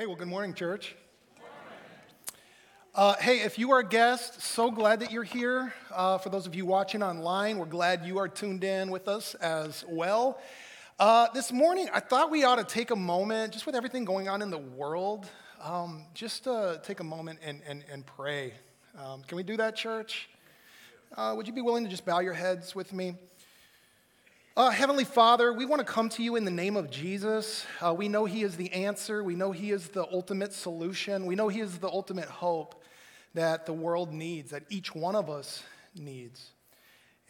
Hey, well, good morning, church. Uh, hey, if you are a guest, so glad that you're here. Uh, for those of you watching online, we're glad you are tuned in with us as well. Uh, this morning, I thought we ought to take a moment, just with everything going on in the world, um, just to take a moment and, and, and pray. Um, can we do that, church? Uh, would you be willing to just bow your heads with me? Uh, Heavenly Father, we want to come to you in the name of Jesus. Uh, we know He is the answer. We know He is the ultimate solution. We know He is the ultimate hope that the world needs, that each one of us needs.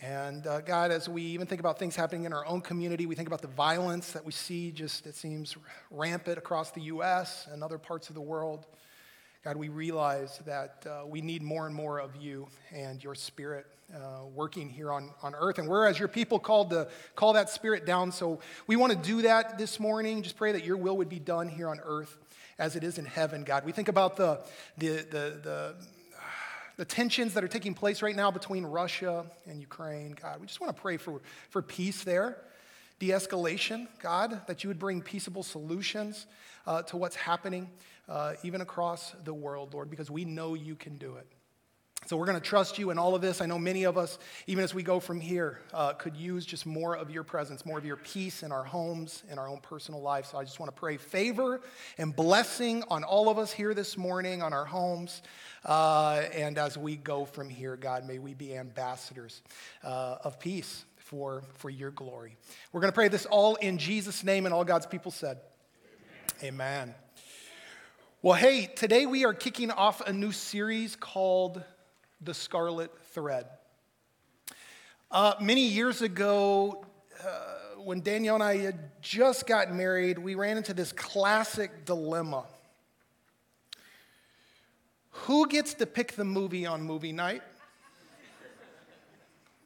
And uh, God, as we even think about things happening in our own community, we think about the violence that we see just, it seems, rampant across the U.S. and other parts of the world. God, we realize that uh, we need more and more of you and your spirit uh, working here on, on earth. And we're, as your people, called to call that spirit down. So we want to do that this morning. Just pray that your will would be done here on earth as it is in heaven, God. We think about the, the, the, the, the tensions that are taking place right now between Russia and Ukraine, God. We just want to pray for, for peace there, de escalation, God, that you would bring peaceable solutions uh, to what's happening, uh, even across the world, Lord, because we know you can do it. So we're going to trust you in all of this. I know many of us, even as we go from here, uh, could use just more of your presence, more of your peace in our homes, in our own personal life. So I just want to pray favor and blessing on all of us here this morning, on our homes. Uh, and as we go from here, God, may we be ambassadors uh, of peace for, for your glory. We're going to pray this all in Jesus' name, and all God's people said, Amen. Amen. Well, hey, today we are kicking off a new series called the scarlet thread. Uh, many years ago, uh, when Danielle and I had just gotten married, we ran into this classic dilemma. Who gets to pick the movie on movie night?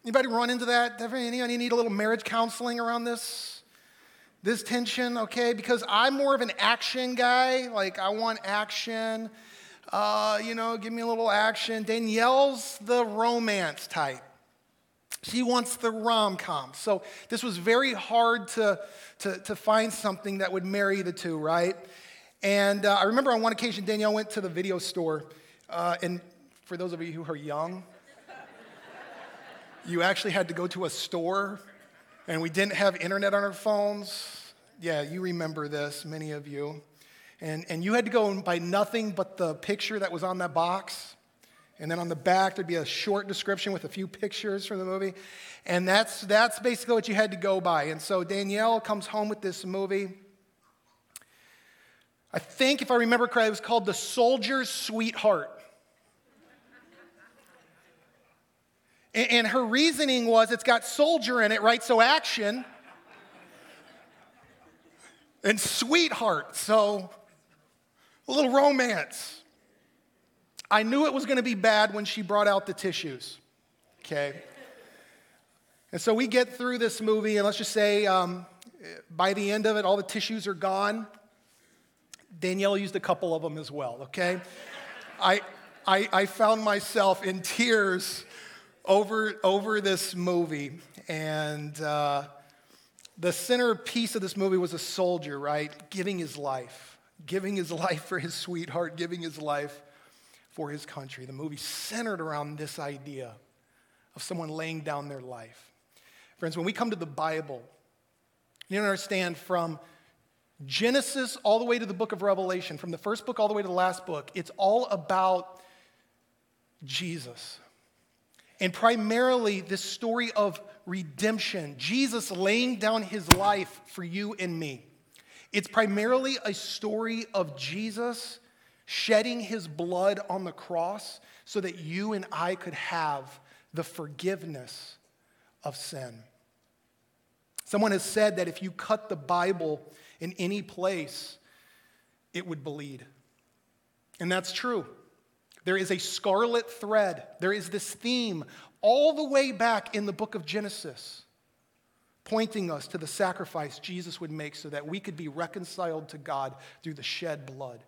Anybody run into that? Anybody need a little marriage counseling around this? This tension, okay? Because I'm more of an action guy. Like, I want action. Uh, you know, give me a little action. Danielle's the romance type. She wants the rom com. So this was very hard to, to, to, find something that would marry the two, right? And uh, I remember on one occasion, Danielle went to the video store. Uh, and for those of you who are young, you actually had to go to a store, and we didn't have internet on our phones. Yeah, you remember this, many of you. And, and you had to go and buy nothing but the picture that was on that box. And then on the back, there'd be a short description with a few pictures from the movie. And that's, that's basically what you had to go by. And so Danielle comes home with this movie. I think, if I remember correctly, it was called The Soldier's Sweetheart. and, and her reasoning was it's got soldier in it, right? So action. and sweetheart. So a little romance. I knew it was going to be bad when she brought out the tissues, okay? And so we get through this movie, and let's just say um, by the end of it, all the tissues are gone. Danielle used a couple of them as well, okay? I, I, I found myself in tears over, over this movie, and uh, the centerpiece of this movie was a soldier, right? Giving his life giving his life for his sweetheart, giving his life for his country. The movie centered around this idea of someone laying down their life. Friends, when we come to the Bible, you don't understand from Genesis all the way to the book of Revelation, from the first book all the way to the last book, it's all about Jesus. And primarily, this story of redemption, Jesus laying down his life for you and me. It's primarily a story of Jesus shedding his blood on the cross so that you and I could have the forgiveness of sin. Someone has said that if you cut the Bible in any place, it would bleed. And that's true. There is a scarlet thread, there is this theme all the way back in the book of Genesis pointing us to the sacrifice Jesus would make so that we could be reconciled to God through the shed blood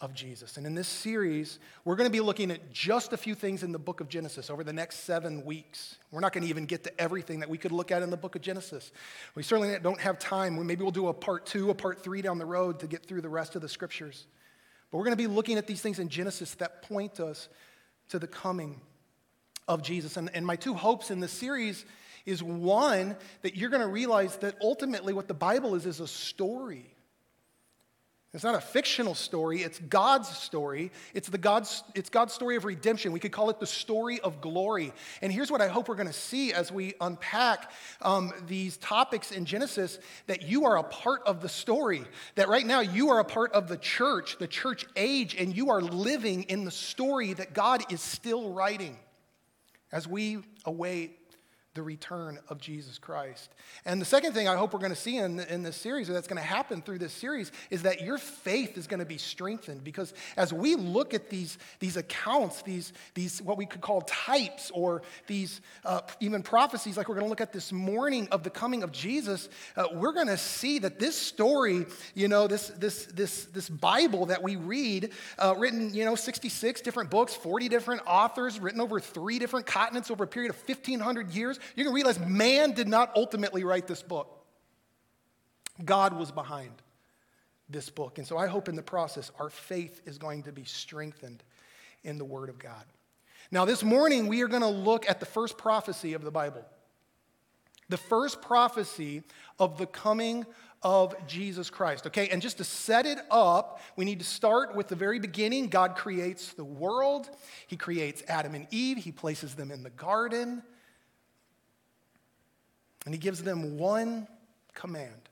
of Jesus. And in this series, we're going to be looking at just a few things in the book of Genesis over the next seven weeks. We're not going to even get to everything that we could look at in the book of Genesis. We certainly don't have time. Maybe we'll do a part two, a part three down the road to get through the rest of the scriptures. But we're going to be looking at these things in Genesis that point us to the coming of Jesus. And, and my two hopes in this series is one, that you're going to realize that ultimately what the Bible is is a story. It's not a fictional story, it's God's story. It's, the God's, it's God's story of redemption. We could call it the story of glory. And here's what I hope we're going to see as we unpack um, these topics in Genesis that you are a part of the story. That right now you are a part of the church, the church age, and you are living in the story that God is still writing as we await the return of Jesus Christ. And the second thing I hope we're going to see in, in this series, or that's going to happen through this series, is that your faith is going to be strengthened. Because as we look at these, these accounts, these, these what we could call types, or these uh, even prophecies, like we're going to look at this morning of the coming of Jesus, uh, we're going to see that this story, you know, this, this, this, this Bible that we read, uh, written, you know, 66 different books, 40 different authors, written over three different continents over a period of 1,500 years, you can realize man did not ultimately write this book. God was behind this book. And so I hope in the process our faith is going to be strengthened in the Word of God. Now, this morning we are going to look at the first prophecy of the Bible. The first prophecy of the coming of Jesus Christ. Okay, and just to set it up, we need to start with the very beginning. God creates the world, He creates Adam and Eve, He places them in the garden. And he gives them one command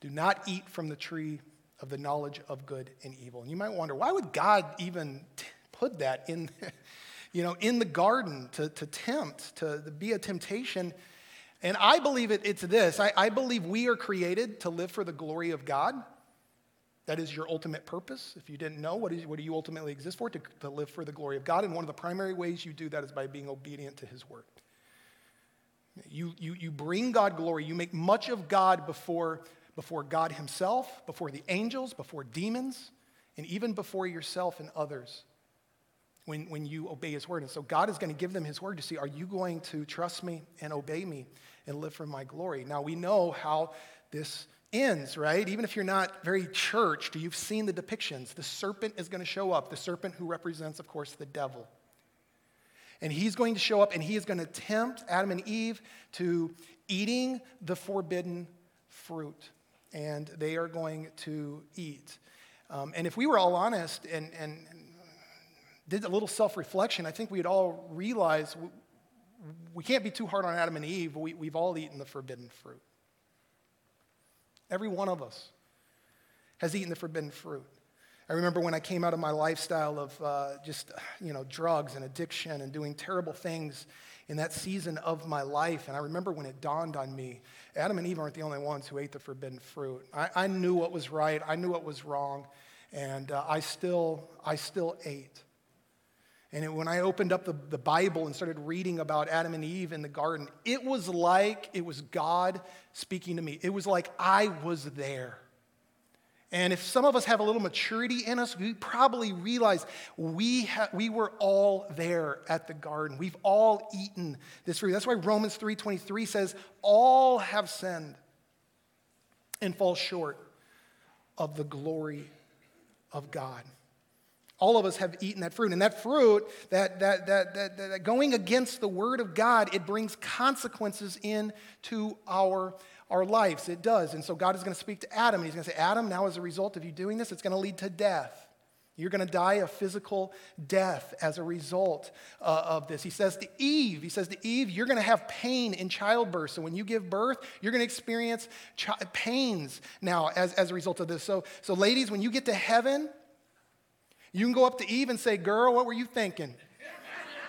do not eat from the tree of the knowledge of good and evil. And you might wonder, why would God even put that in, you know, in the garden to, to tempt, to, to be a temptation? And I believe it, it's this I, I believe we are created to live for the glory of God. That is your ultimate purpose. If you didn't know, what, is, what do you ultimately exist for? To, to live for the glory of God. And one of the primary ways you do that is by being obedient to His word. You, you, you bring God glory. You make much of God before, before God Himself, before the angels, before demons, and even before yourself and others when, when you obey His word. And so God is going to give them His word to see are you going to trust me and obey me and live for my glory? Now, we know how this ends, right? Even if you're not very churched, you've seen the depictions. The serpent is going to show up, the serpent who represents, of course, the devil. And he's going to show up and he is going to tempt Adam and Eve to eating the forbidden fruit. And they are going to eat. Um, and if we were all honest and, and, did a little self reflection, I think we'd all realize we, we, can't be too hard on Adam and Eve. We, we've all eaten the forbidden fruit. Every one of us has eaten the forbidden fruit. I remember when I came out of my lifestyle of uh, just, you know, drugs and addiction and doing terrible things in that season of my life. And I remember when it dawned on me Adam and Eve aren't the only ones who ate the forbidden fruit. I, I knew what was right, I knew what was wrong, and uh, I, still, I still ate. And it, when I opened up the, the Bible and started reading about Adam and Eve in the garden, it was like it was God speaking to me. It was like I was there. And if some of us have a little maturity in us, we probably realize we, ha- we were all there at the garden. We've all eaten this fruit. That's why Romans 3.23 says, all have sinned and fall short of the glory of God. All of us have eaten that fruit. And that fruit, that, that, that, that, going against the word of God, it brings consequences into our our lives. It does. And so God is going to speak to Adam, and he's going to say, Adam, now as a result of you doing this, it's going to lead to death. You're going to die a physical death as a result uh, of this. He says to Eve, he says to Eve, you're going to have pain in childbirth. So when you give birth, you're going to experience chi- pains now as, as a result of this. So, so, ladies, when you get to heaven, you can go up to Eve and say, Girl, what were you thinking?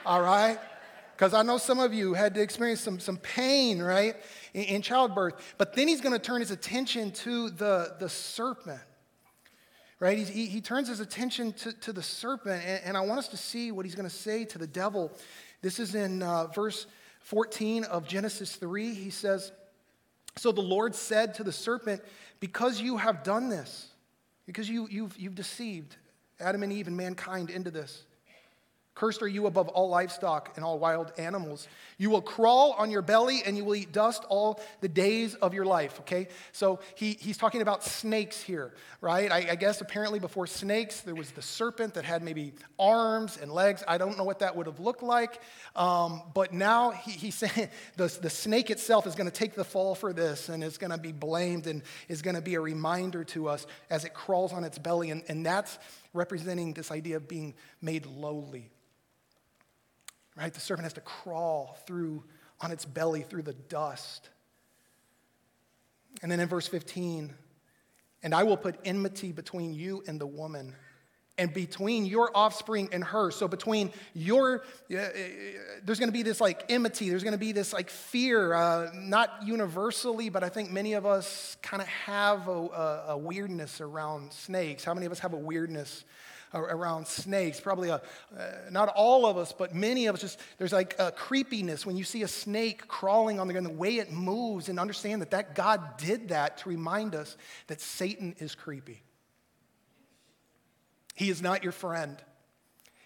All right? Because I know some of you had to experience some, some pain, right? in, in childbirth. But then he's going to turn his attention to the, the serpent right? He, he, turns his attention to, to the serpent, and, and, I want us to see what he's going to say to the devil. This is in uh, verse 14 of Genesis 3. He says, So the Lord said to the serpent, Because you have done this, because you, you've, you've deceived Adam and Eve and mankind into this. Cursed are you above all livestock and all wild animals. You will crawl on your belly and you will eat dust all the days of your life. Okay? So he, he's talking about snakes here, right? I, I guess apparently before snakes, there was the serpent that had maybe arms and legs. I don't know what that would have looked like. Um, but now he, he's saying the, the snake itself is going to take the fall for this and is going to be blamed and is going to be a reminder to us as it crawls on its belly. And, and that's representing this idea of being made lowly right? The serpent has to crawl through on its belly through the dust. And then in verse 15, and I will put enmity between you and the woman, and between your offspring and her. So between your, uh, there's going to be this like enmity. There's going to be this like fear, uh, not universally, but I think many of us kind of have a, a, a weirdness around snakes. How many of us have a weirdness around snakes. Probably a, uh, not all of us, but many of us just, there's like a creepiness when you see a snake crawling on the ground, the way it moves, and understand that, that God did that to remind us that Satan is creepy. He is not your friend,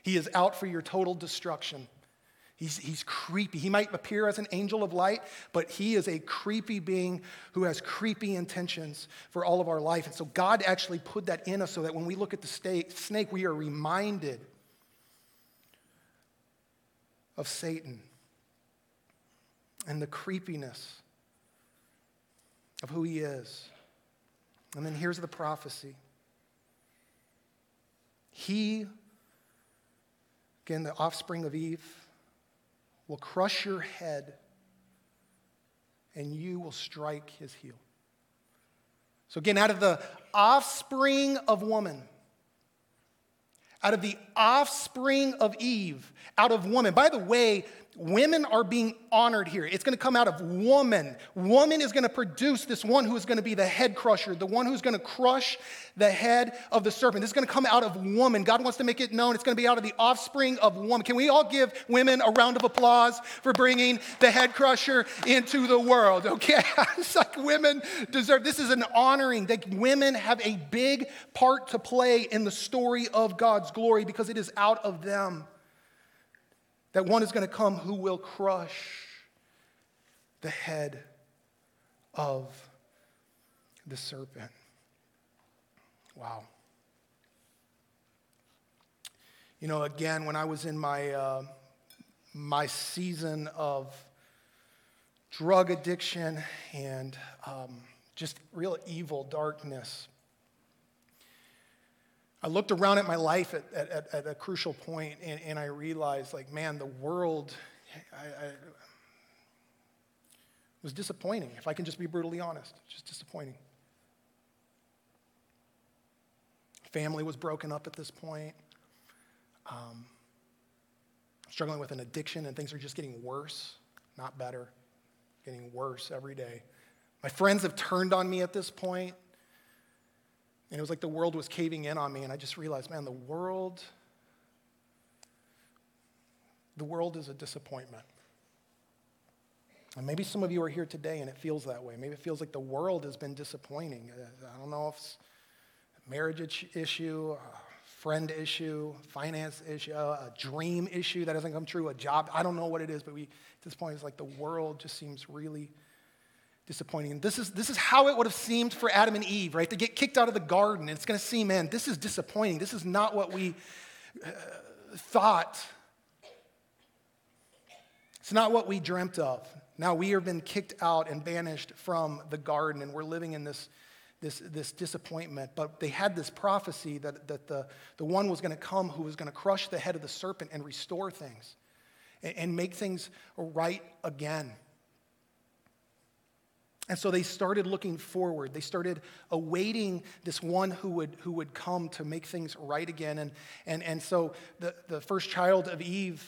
he is out for your total destruction. He's, he's creepy. He might appear as an angel of light, but he is a creepy being who has creepy intentions for all of our life. And so God actually put that in us so that when we look at the snake, we are reminded of Satan and the creepiness of who he is. And then here's the prophecy. He, again, the offspring of Eve, will crush your head and you will strike his heel. So, again, out of the offspring of woman, out of the offspring of Eve, out of woman. By the way, Women are being honored here. It's going to come out of woman. Woman is going to produce this one who is going to be the head crusher, the one who's going to crush the head of the serpent. This is going to come out of woman. God wants to make it known. It's going to be out of the offspring of woman. Can we all give women a round of applause for bringing the head crusher into the world? Okay? it's like women deserve this is an honoring that women have a big part to play in the story of God's glory because it is out of them that one is going to come who will crush the head of the serpent. Wow. You know, again, when I was in my, uh, my season of drug addiction and um, just real evil darkness, I looked around at my life at, at, at a crucial point and, and, I realized, like, man, the world I, I, was disappointing, if I can just be brutally honest, just disappointing. Family was broken up at this point. Um, struggling with an addiction, and things are just getting worse, not better, getting worse every day. My friends have turned on me at this point. And it was like the world was caving in on me, and I just realized, man, the world, the world is a disappointment. And maybe some of you are here today and it feels that way. Maybe it feels like the world has been disappointing. Uh, I don't know if it's a marriage issue, a friend issue, finance issue, a dream issue that hasn't come true, a job. I don't know what it is, but we, at this point, it's like the world just seems really disappointing. And this is, this is how it would have seemed for Adam and Eve, right? To get kicked out of the garden. And it's going to seem, man, this is disappointing. This is not what we uh, thought. It's not what we dreamt of. Now we have been kicked out and banished from the garden, and we're living in this, this, this disappointment. But they had this prophecy that, that the, the one was going to come who was going to crush the head of the serpent and restore things and, and make things right again. And so they started looking forward. They started awaiting this one who would, who would come to make things right again. And, and, and so the, the first child of Eve,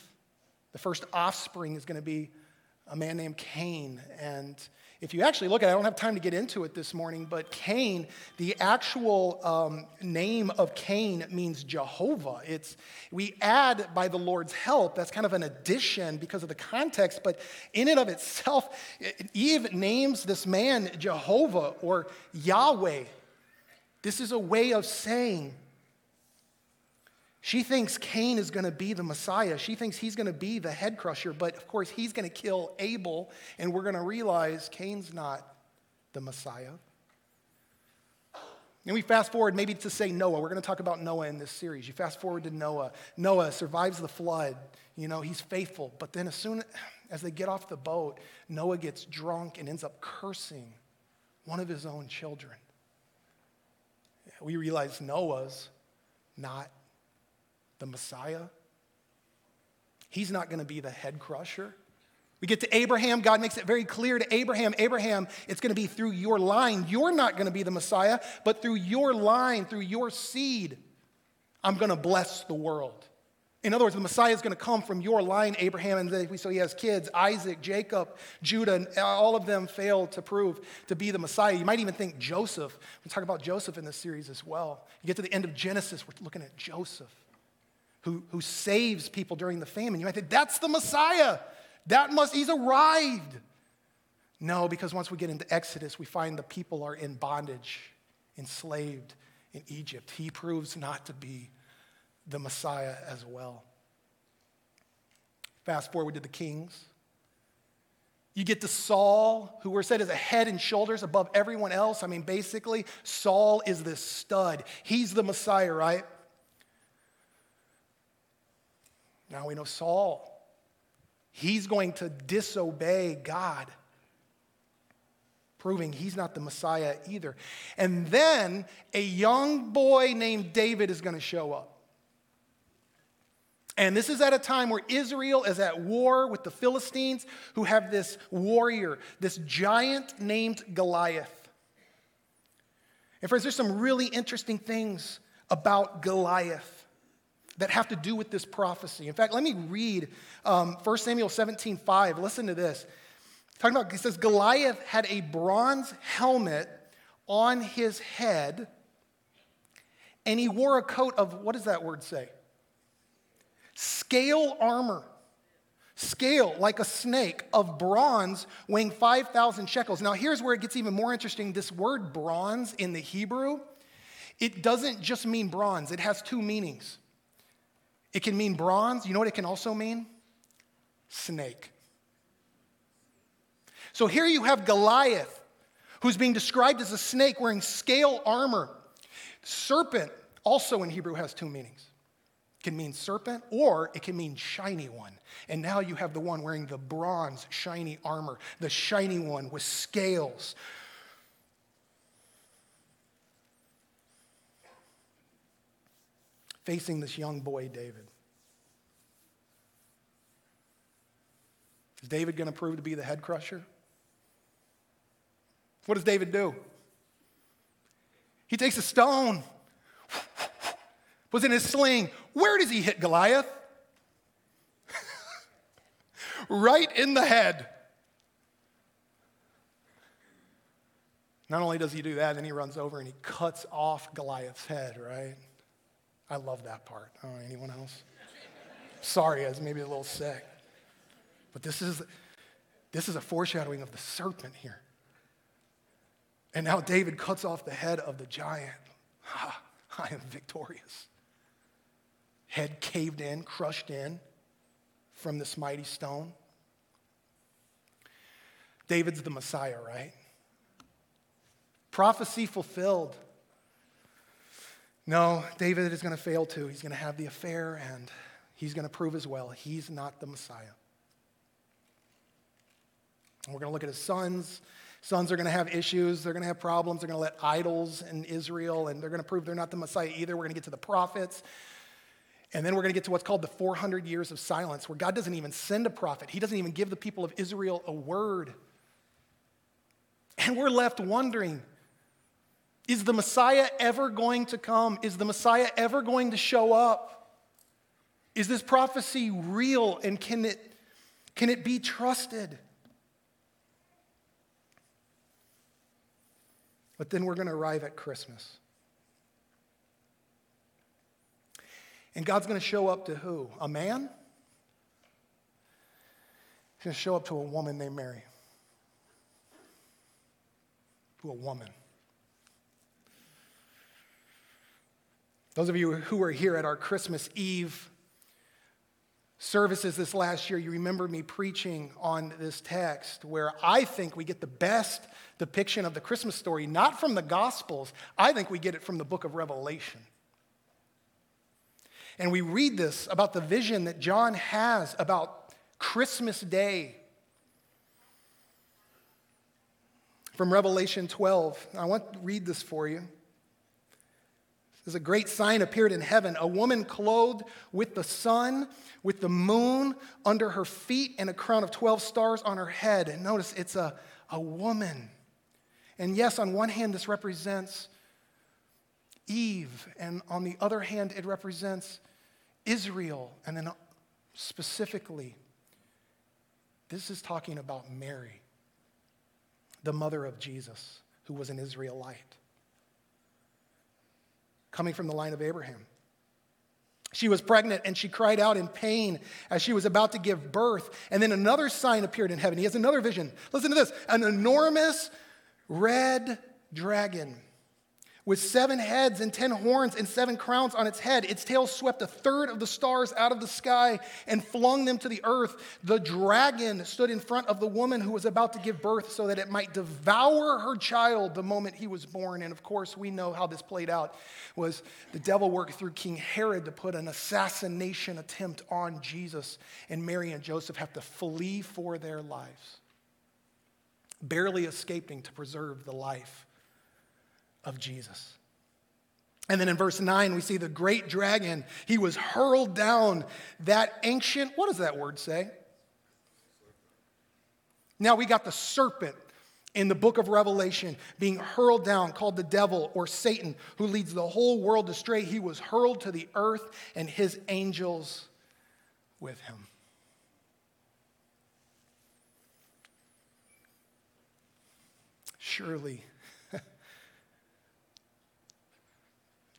the first offspring, is going to be a man named Cain. And if you actually look at it, I don't have time to get into it this morning, but Cain, the actual um, name of Cain means Jehovah. It's, we add by the Lord's help. That's kind of an addition because of the context, but in and of itself, Eve names this man Jehovah or Yahweh. This is a way of saying She thinks Cain is going to be the Messiah. She thinks he's going to be the head crusher, but of course, he's going to kill Abel, and we're going to realize Cain's not the Messiah. And we fast forward maybe to say Noah. We're going to talk about Noah in this series. You fast forward to Noah. Noah survives the flood. You know, he's faithful. But then as soon as they get off the boat, Noah gets drunk and ends up cursing one of his own children. We realize Noah's not the Messiah. He's not going to be the head crusher. We get to Abraham. God makes it very clear to Abraham Abraham, it's going to be through your line. You're not going to be the Messiah, but through your line, through your seed, I'm going to bless the world. In other words, the Messiah is going to come from your line, Abraham, and so he has kids Isaac, Jacob, Judah, and all of them failed to prove to be the Messiah. You might even think Joseph. We talk about Joseph in this series as well. You get to the end of Genesis, we're looking at Joseph who, who saves people during the famine. You might think, that's the Messiah. That must, he's arrived. No, because once we get into Exodus, we find the people are in bondage, enslaved in Egypt. He proves not to be the Messiah as well. Fast forward to the kings. You get to Saul, who we're said is a head and shoulders above everyone else. I mean, basically, Saul is this stud. He's the Messiah, right? Now we know Saul. He's going to disobey God, proving he's not the Messiah either. And then a young boy named David is going to show up. And this is at a time where Israel is at war with the Philistines, who have this warrior, this giant named Goliath. And friends, there's some really interesting things about Goliath that have to do with this prophecy. In fact, let me read um, 1 Samuel 17 5. Listen to this. Talking about, he says, Goliath had a bronze helmet on his head, and he wore a coat of, what does that word say? Scale armor. Scale, like a snake, of bronze weighing 5,000 shekels. Now, here's where it gets even more interesting. This word bronze in the Hebrew, it doesn't just mean bronze, it has two meanings. It can mean bronze. You know what it can also mean? Snake. So here you have Goliath, who's being described as a snake wearing scale armor. Serpent also in Hebrew has two meanings. It can mean serpent or it can mean shiny one. And now you have the one wearing the bronze shiny armor, the shiny one with scales. Facing this young boy, David. Is David going to prove to be the head crusher? What does David do? He takes a stone, puts in his sling. Where does he hit Goliath? right in the head. Not only does he do that, then he runs over and he cuts off Goliath's head, right? I love that part. Oh, anyone else? Sorry, I was maybe a little sick. But this is, this is a foreshadowing of the serpent here. And now David cuts off the head of the giant. Ha, I am victorious. Head caved in, crushed in from this mighty stone. David's the Messiah, right? Prophecy fulfilled. No, David is going to fail too. He's going to have the affair and he's going to prove as well he's not the Messiah. And we're going to look at his sons. Sons are going to have issues. They're going to have problems. They're going to let idols in Israel, and they're going to prove they're not the Messiah either. We're going to get to the prophets. And then we're going to get to what's called the 400 years of silence, where God doesn't even send a prophet, He doesn't even give the people of Israel a word. And we're left wondering is the Messiah ever going to come? Is the Messiah ever going to show up? Is this prophecy real and can it, can it be trusted? But then we're going to arrive at Christmas. And God's going to show up to who? A man? He's going to show up to a woman named Mary. To a woman. Those of you who were here at our Christmas Eve services this last year, you remember me preaching on this text where I think we get the best depiction of the Christmas story, not from the Gospels, I think we get it from the book of Revelation. And we read this about the vision that John has about Christmas Day. From Revelation 12. I want to read this for you. As a great sign appeared in heaven a woman clothed with the sun, with the moon under her feet, and a crown of 12 stars on her head. And notice it's a, a woman. And yes, on one hand, this represents Eve, and on the other hand, it represents Israel. And then specifically, this is talking about Mary, the mother of Jesus, who was an Israelite coming from the line of Abraham. She was pregnant and she cried out in pain as she was about to give birth. And then another sign appeared in heaven. He has another vision. Listen to this an enormous red dragon with seven heads and ten horns and seven crowns on its head. Its tail swept a third of the stars out of the sky and flung them to the earth. The dragon stood in front of the woman who was about to give birth so that it might devour her child the moment he was born. And of course, we know how this played out was the devil worked through King Herod to put an assassination attempt on Jesus, and Mary and Joseph have to flee for their lives, barely escaping to preserve the life of Jesus. And then in verse 9, we see the great dragon. He was hurled down, that ancient, what does that word say? Now we got the serpent in the book of Revelation being hurled down, called the devil or Satan, who leads the whole world astray. He was hurled to the earth and his angels with him. Surely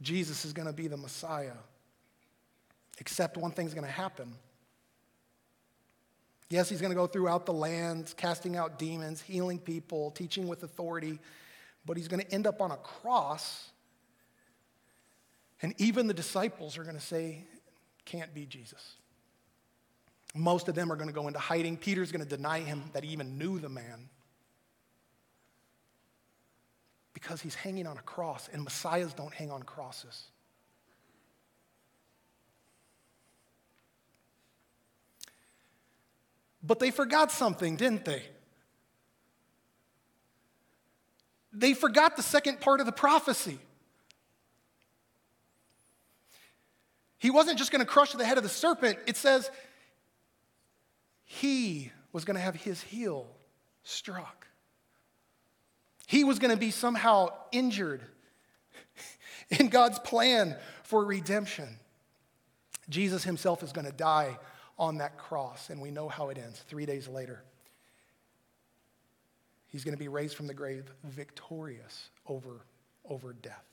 Jesus is going to be the Messiah. Except one thing's going to happen. Yes, he's going to go throughout the lands, casting out demons, healing people, teaching with authority, but he's going to end up on a cross. And even the disciples are going to say, can't be Jesus. Most of them are going to go into hiding. Peter's going to deny him that he even knew the man because he's hanging on a cross, and messiahs don't hang on crosses. But they forgot something, didn't they? They forgot the second part of the prophecy. He wasn't just going to crush the head of the serpent, it says he was going to have his heel struck. He was going to be somehow injured in God's plan for redemption. Jesus himself is going to die on that cross, and we know how it ends three days later. He's going to be raised from the grave victorious over, over death.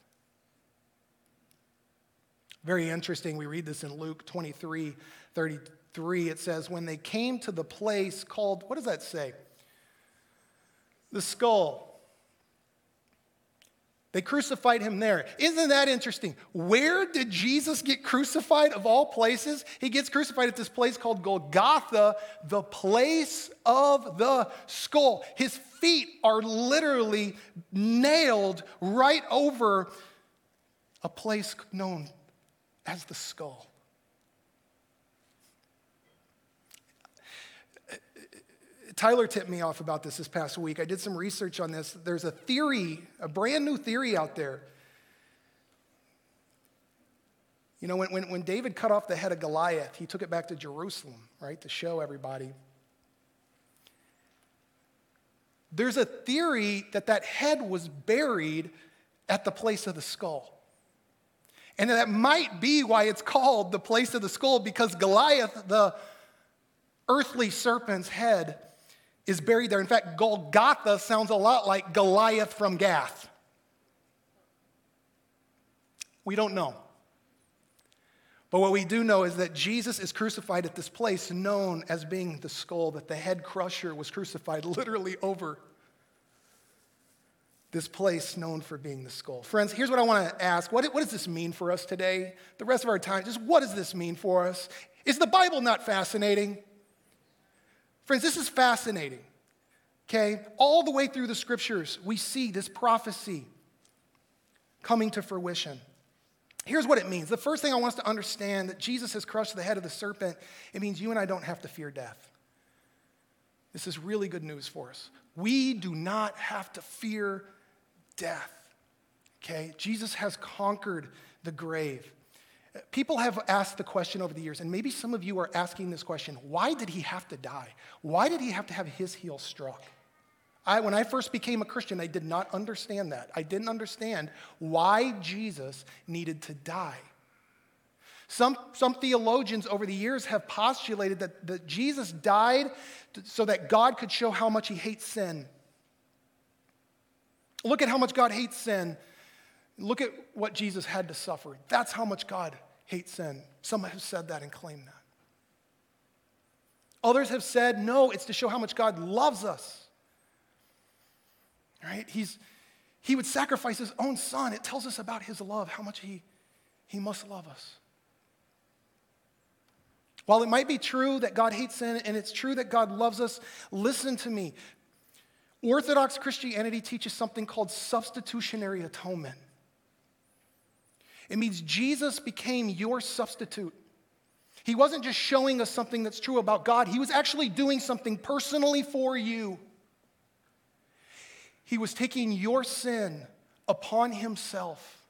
Very interesting. We read this in Luke 23 33. It says, When they came to the place called, what does that say? The skull. They crucified him there. Isn't that interesting? Where did Jesus get crucified of all places? He gets crucified at this place called Golgotha, the place of the skull. His feet are literally nailed right over a place known as the skull. Tyler tipped me off about this this past week. I did some research on this. There's a theory, a brand new theory out there. You know, when, when, when David cut off the head of Goliath, he took it back to Jerusalem, right, to show everybody. There's a theory that that head was buried at the place of the skull. And that might be why it's called the place of the skull, because Goliath, the earthly serpent's head, is buried there. In fact, Golgotha sounds a lot like Goliath from Gath. We don't know. But what we do know is that Jesus is crucified at this place known as being the skull, that the head crusher was crucified literally over. this place known for being the skull. Friends, here's what I want to ask. What, what does this mean for us today? The rest of our time, just what does this mean for us? Is the Bible not fascinating? Friends, this is fascinating. Okay? All the way through the scriptures, we see this prophecy coming to fruition. Here's what it means. The first thing I want us to understand that Jesus has crushed the head of the serpent, it means you and I don't have to fear death. This is really good news for us. We do not have to fear death. Okay? Jesus has conquered the grave. People have asked the question over the years, and maybe some of you are asking this question why did he have to die? Why did he have to have his heel struck? I, when I first became a Christian, I did not understand that. I didn't understand why Jesus needed to die. Some, some theologians over the years have postulated that, that Jesus died so that God could show how much he hates sin. Look at how much God hates sin. Look at what Jesus had to suffer. That's how much God hates sin. Some have said that and claimed that. Others have said, no, it's to show how much God loves us. Right? He's, he would sacrifice his own son. It tells us about his love, how much he, he must love us. While it might be true that God hates sin and it's true that God loves us, listen to me. Orthodox Christianity teaches something called substitutionary atonement. It means Jesus became your substitute. He wasn't just showing us something that's true about God, He was actually doing something personally for you. He was taking your sin upon Himself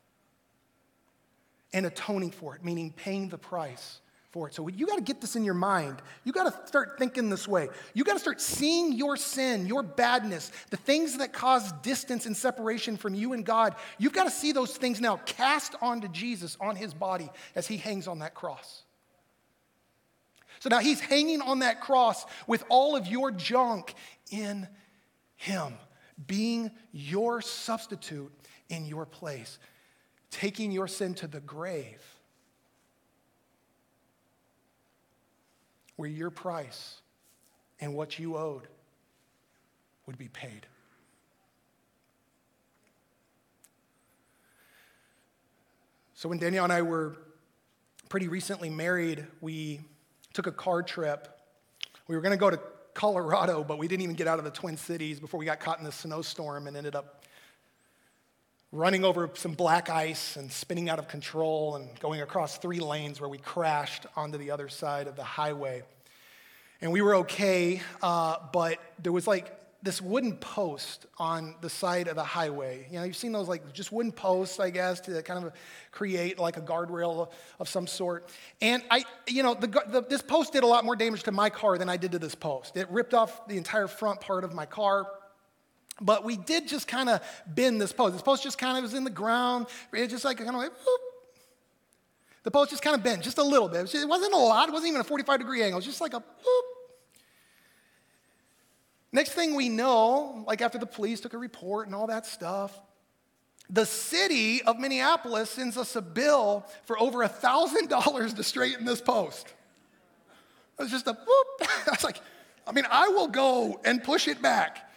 and atoning for it, meaning paying the price for it. So you got to get this in your mind. You got to start thinking this way. You got to start seeing your sin, your badness, the things that cause distance and separation from you and God. You've got to see those things now cast onto Jesus on his body as he hangs on that cross. So now he's hanging on that cross with all of your junk in him, being your substitute in your place, taking your sin to the grave where your price and what you owed would be paid. So, when Danielle and I were pretty recently married, we took a car trip. We were going to go to Colorado, but we didn't even get out of the Twin Cities before we got caught in the snowstorm and ended up running over some black ice and spinning out of control and going across three lanes where we crashed onto the other side of the highway. And we were okay, uh, but there was like this wooden post on the side of the highway. You know, you've seen those like just wooden posts, I guess, to kind of create like a guardrail of some sort. And I, you know, the, the, this post did a lot more damage to my car than I did to this post. It ripped off the entire front part of my car. But we did just kind of bend this post. This post just kind of was in the ground. It just like kind of like, whoop. The post just kind of bent just a little bit. It wasn't a lot. It wasn't even a 45 degree angle. It was just like a whoop. Next thing we know, like after the police took a report and all that stuff, the city of Minneapolis sends us a bill for over a $1,000 to straighten this post. It was just a whoop. I was like, I mean, I will go and push it back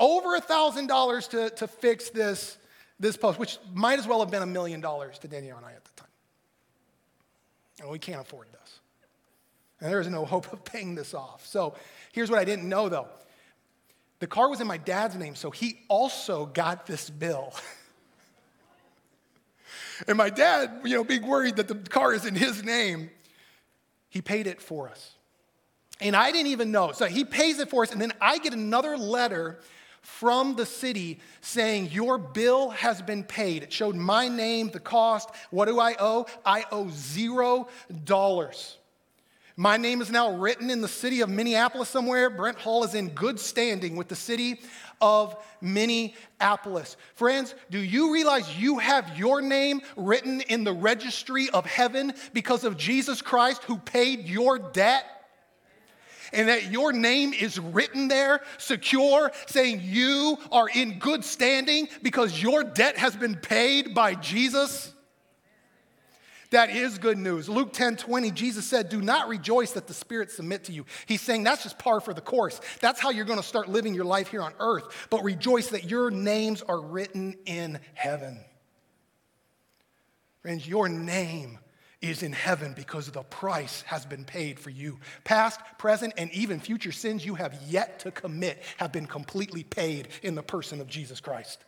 over a $1,000 to, to fix this, this post, which might as well have been a million dollars to Danielle and I at the time. And we can't afford this. And there is no hope of paying this off. So here's what I didn't know though the car was in my dad's name, so he also got this bill. and my dad, you know, being worried that the car is in his name, he paid it for us. And I didn't even know. So he pays it for us, and then I get another letter from the city saying, Your bill has been paid. It showed my name, the cost. What do I owe? I owe zero dollars. My name is now written in the city of Minneapolis somewhere. Brent Hall is in good standing with the city of Minneapolis. Friends, do you realize you have your name written in the registry of heaven because of Jesus Christ who paid your debt? And that your name is written there, secure, saying you are in good standing because your debt has been paid by Jesus? That is good news. Luke 10 20, Jesus said, Do not rejoice that the Spirit submit to you. He's saying that's just par for the course. That's how you're going to start living your life here on earth. But rejoice that your names are written in heaven. Friends, your name is in heaven because the price has been paid for you. Past, present, and even future sins you have yet to commit have been completely paid in the person of Jesus Christ.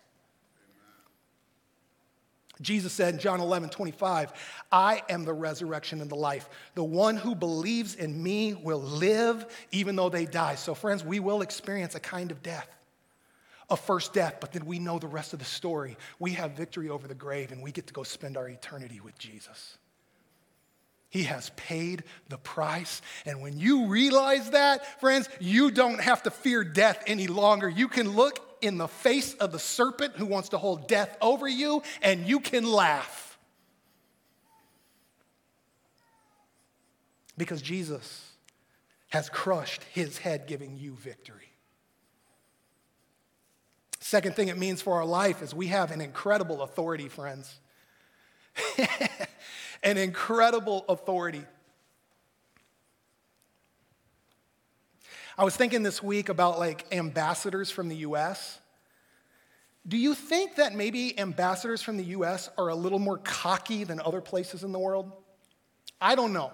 Jesus said in John 11, 25, I am the resurrection and the life. The one who believes in me will live even though they die. So, friends, we will experience a kind of death, a first death, but then we know the rest of the story. We have victory over the grave and we get to go spend our eternity with Jesus. He has paid the price. And when you realize that, friends, you don't have to fear death any longer. You can look in the face of the serpent who wants to hold death over you, and you can laugh. Because Jesus has crushed his head, giving you victory. Second thing it means for our life is we have an incredible authority, friends. an incredible authority. I was thinking this week about like ambassadors from the US. Do you think that maybe ambassadors from the US are a little more cocky than other places in the world? I don't know.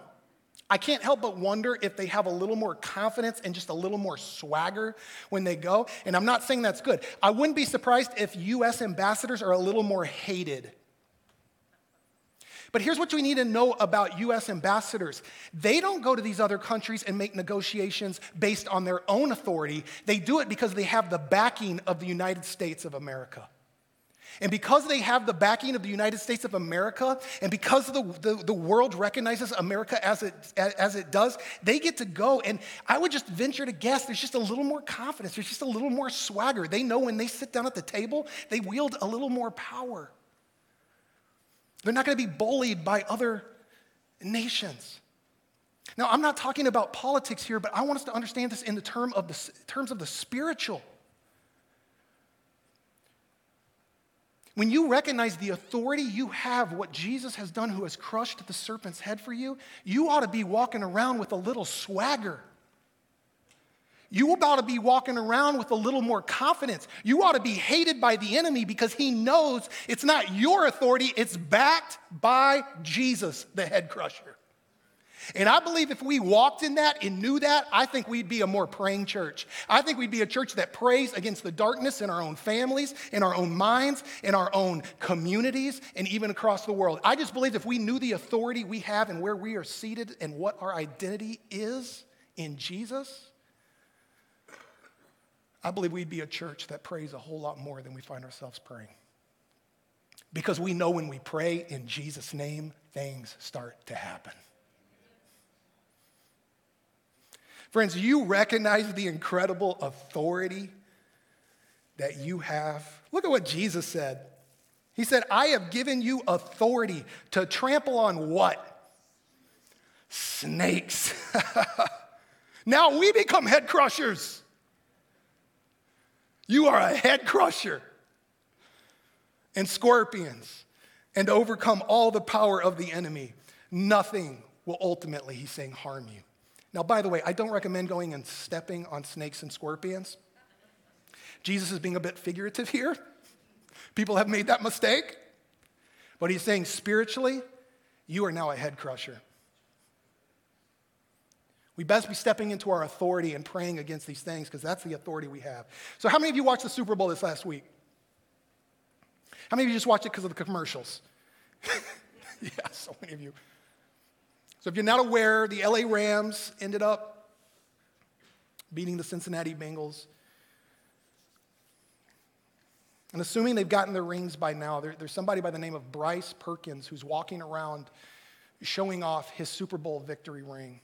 I can't help but wonder if they have a little more confidence and just a little more swagger when they go. And I'm not saying that's good. I wouldn't be surprised if US ambassadors are a little more hated but here's what we need to know about US ambassadors they don't go to these other countries and make negotiations based on their own authority, they do it because they have the backing of the United States of America. And because they have the backing of the United States of America, and because the, the, the, world recognizes America as it, as it does, they get to go. And I would just venture to guess there's just a little more confidence, there's just a little more swagger. They know when they sit down at the table, they wield a little more power. They're not going to be bullied by other nations. Now, I'm not talking about politics here, but I want us to understand this in the term of the, terms of the spiritual. When you recognize the authority you have, what Jesus has done, who has crushed the serpent's head for you, you ought to be walking around with a little swagger. You ought to be walking around with a little more confidence. You ought to be hated by the enemy because he knows it's not your authority, it's backed by Jesus, the head crusher. And I believe if we walked in that and knew that, I think we'd be a more praying church. I think we'd be a church that prays against the darkness in our own families, in our own minds, in our own communities, and even across the world. I just believe if we knew the authority we have and where we are seated and what our identity is in Jesus, I believe we'd be a church that prays a whole lot more than we find ourselves praying. Because we know when we pray in Jesus' name, things start to happen. Friends, you recognize the incredible authority that you have. Look at what Jesus said. He said, I have given you authority to trample on what? Snakes. now we become head crushers. You are a head crusher and scorpions and overcome all the power of the enemy. Nothing will ultimately, he's saying, harm you. Now, by the way, I don't recommend going and stepping on snakes and scorpions. Jesus is being a bit figurative here. People have made that mistake. But he's saying spiritually, you are now a head crusher. We best be stepping into our authority and praying against these things because that's the authority we have. So, how many of you watched the Super Bowl this last week? How many of you just watched it because of the commercials? yeah, so many of you. So, if you're not aware, the LA Rams ended up beating the Cincinnati Bengals. And assuming they've gotten their rings by now, there, there's somebody by the name of Bryce Perkins who's walking around showing off his Super Bowl victory ring.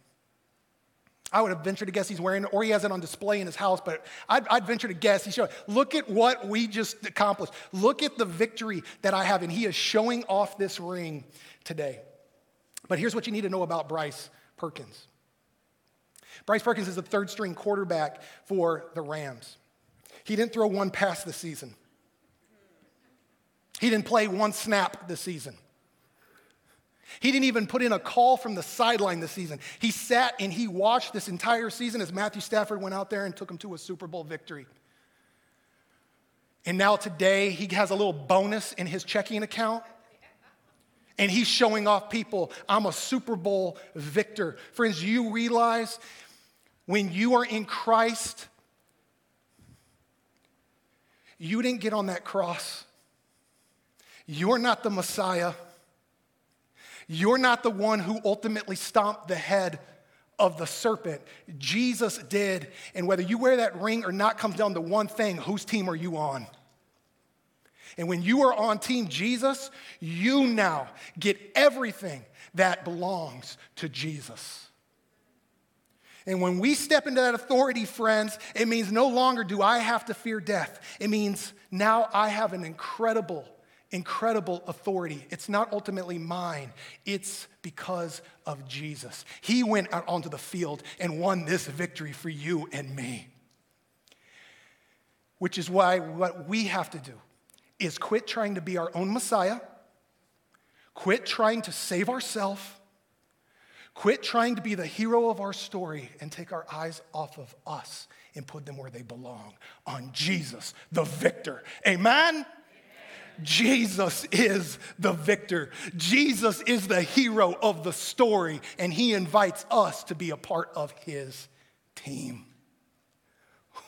I would have ventured to guess he's wearing it, or he has it on display in his house, but I'd, I'd venture to guess he's showing, look at what we just accomplished. Look at the victory that I have, and he is showing off this ring today. But here's what you need to know about Bryce Perkins Bryce Perkins is the third string quarterback for the Rams. He didn't throw one pass this season, he didn't play one snap this season. He didn't even put in a call from the sideline this season. He sat and he watched this entire season as Matthew Stafford went out there and took him to a Super Bowl victory. And now today, he has a little bonus in his checking account. And he's showing off people, I'm a Super Bowl victor. Friends, you realize when you are in Christ, you didn't get on that cross. You're not the Messiah. You're not the one who ultimately stomped the head of the serpent. Jesus did. And whether you wear that ring or not comes down to one thing whose team are you on? And when you are on Team Jesus, you now get everything that belongs to Jesus. And when we step into that authority, friends, it means no longer do I have to fear death. It means now I have an incredible incredible authority. It's not ultimately mine, it's because of Jesus. He went out onto the field and won this victory for you and me. Which is why what we have to do is quit trying to be our own Messiah, quit trying to save ourselves. Quit trying to be the hero of our story and take our eyes off of us and put them where they belong on Jesus, the victor. Amen? Jesus is the victor. Jesus is the hero of the story, and he invites us to be a part of his team.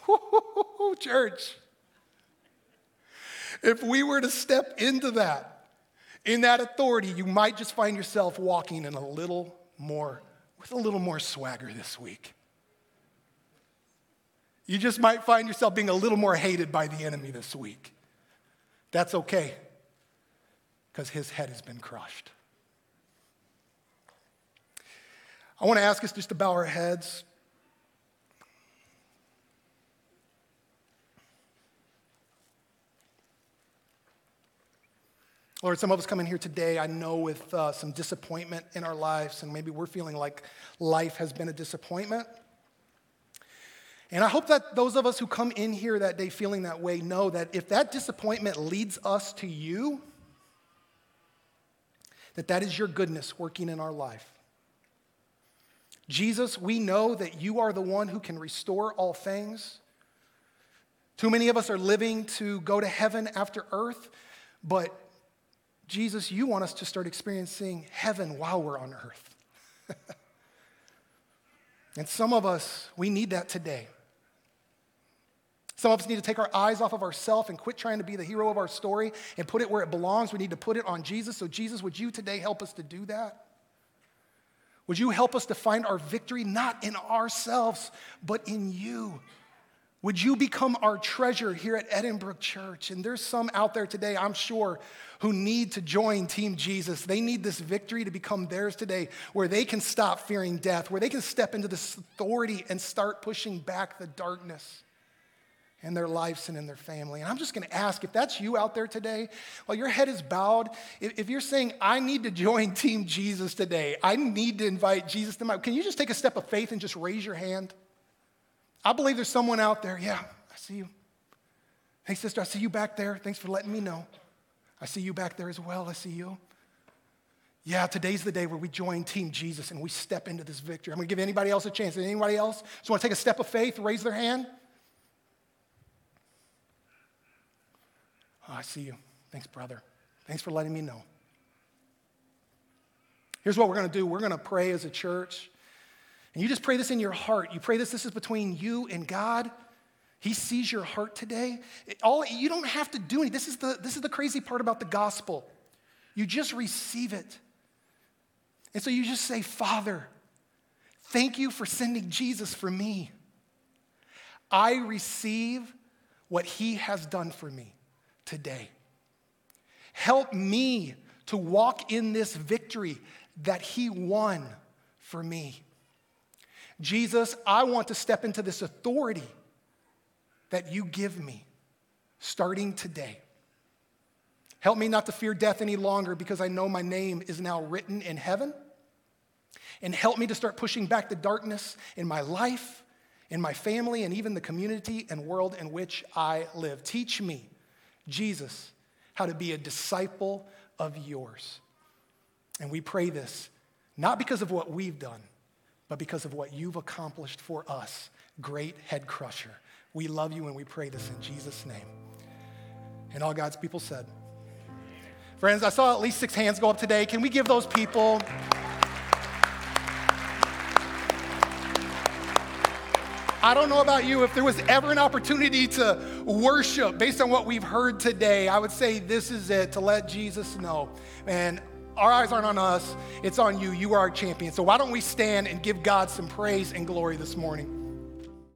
Church, if we were to step into that, in that authority, you might just find yourself walking in a little more, with a little more swagger this week. You just might find yourself being a little more hated by the enemy this week. That's okay, because his head has been crushed. I want to ask us just to bow our heads. Lord, some of us come in here today, I know, with uh, some disappointment in our lives, and maybe we're feeling like life has been a disappointment. And I hope that those of us who come in here that day feeling that way know that if that disappointment leads us to you, that that is your goodness working in our life. Jesus, we know that you are the one who can restore all things. Too many of us are living to go to heaven after earth, but Jesus, you want us to start experiencing heaven while we're on earth. and some of us, we need that today. Some of us need to take our eyes off of ourselves and quit trying to be the hero of our story and put it where it belongs. We need to put it on Jesus. So, Jesus, would you today help us to do that? Would you help us to find our victory not in ourselves, but in you? Would you become our treasure here at Edinburgh Church? And there's some out there today, I'm sure, who need to join Team Jesus. They need this victory to become theirs today, where they can stop fearing death, where they can step into this authority and start pushing back the darkness in their lives and in their family. And I'm just going to ask if that's you out there today, while your head is bowed, if you're saying, I need to join Team Jesus today, I need to invite Jesus to my, can you just take a step of faith and just raise your hand? I believe there's someone out there. Yeah, I see you. Hey, sister, I see you back there. Thanks for letting me know. I see you back there as well. I see you. Yeah, today's the day where we join Team Jesus and we step into this victory. I'm going to give anybody else a chance. Anybody else just want to take a step of faith, raise their hand? Oh, I see you. Thanks, brother. Thanks for letting me know. Here's what we're going to do we're going to pray as a church. And you just pray this in your heart. You pray this, this is between you and God. He sees your heart today. All, you don't have to do anything. This is, the, this is the crazy part about the gospel. You just receive it. And so you just say, Father, thank you for sending Jesus for me. I receive what he has done for me today. Help me to walk in this victory that He won for me. Jesus, I want to step into this authority that you give me starting today. Help me not to fear death any longer because I know my name is now written in heaven. And help me to start pushing back the darkness in my life, in my family, and even the community and world in which I live. Teach me Jesus how to be a disciple of yours. And we pray this not because of what we've done, but because of what you've accomplished for us, great head crusher. We love you and we pray this in Jesus' name. And all God's people said, Friends, I saw at least six hands go up today. Can we give those people? I don't know about you, if there was ever an opportunity to worship based on what we've heard today, I would say this is it to let Jesus know. And our eyes aren't on us, it's on you. You are our champion. So why don't we stand and give God some praise and glory this morning?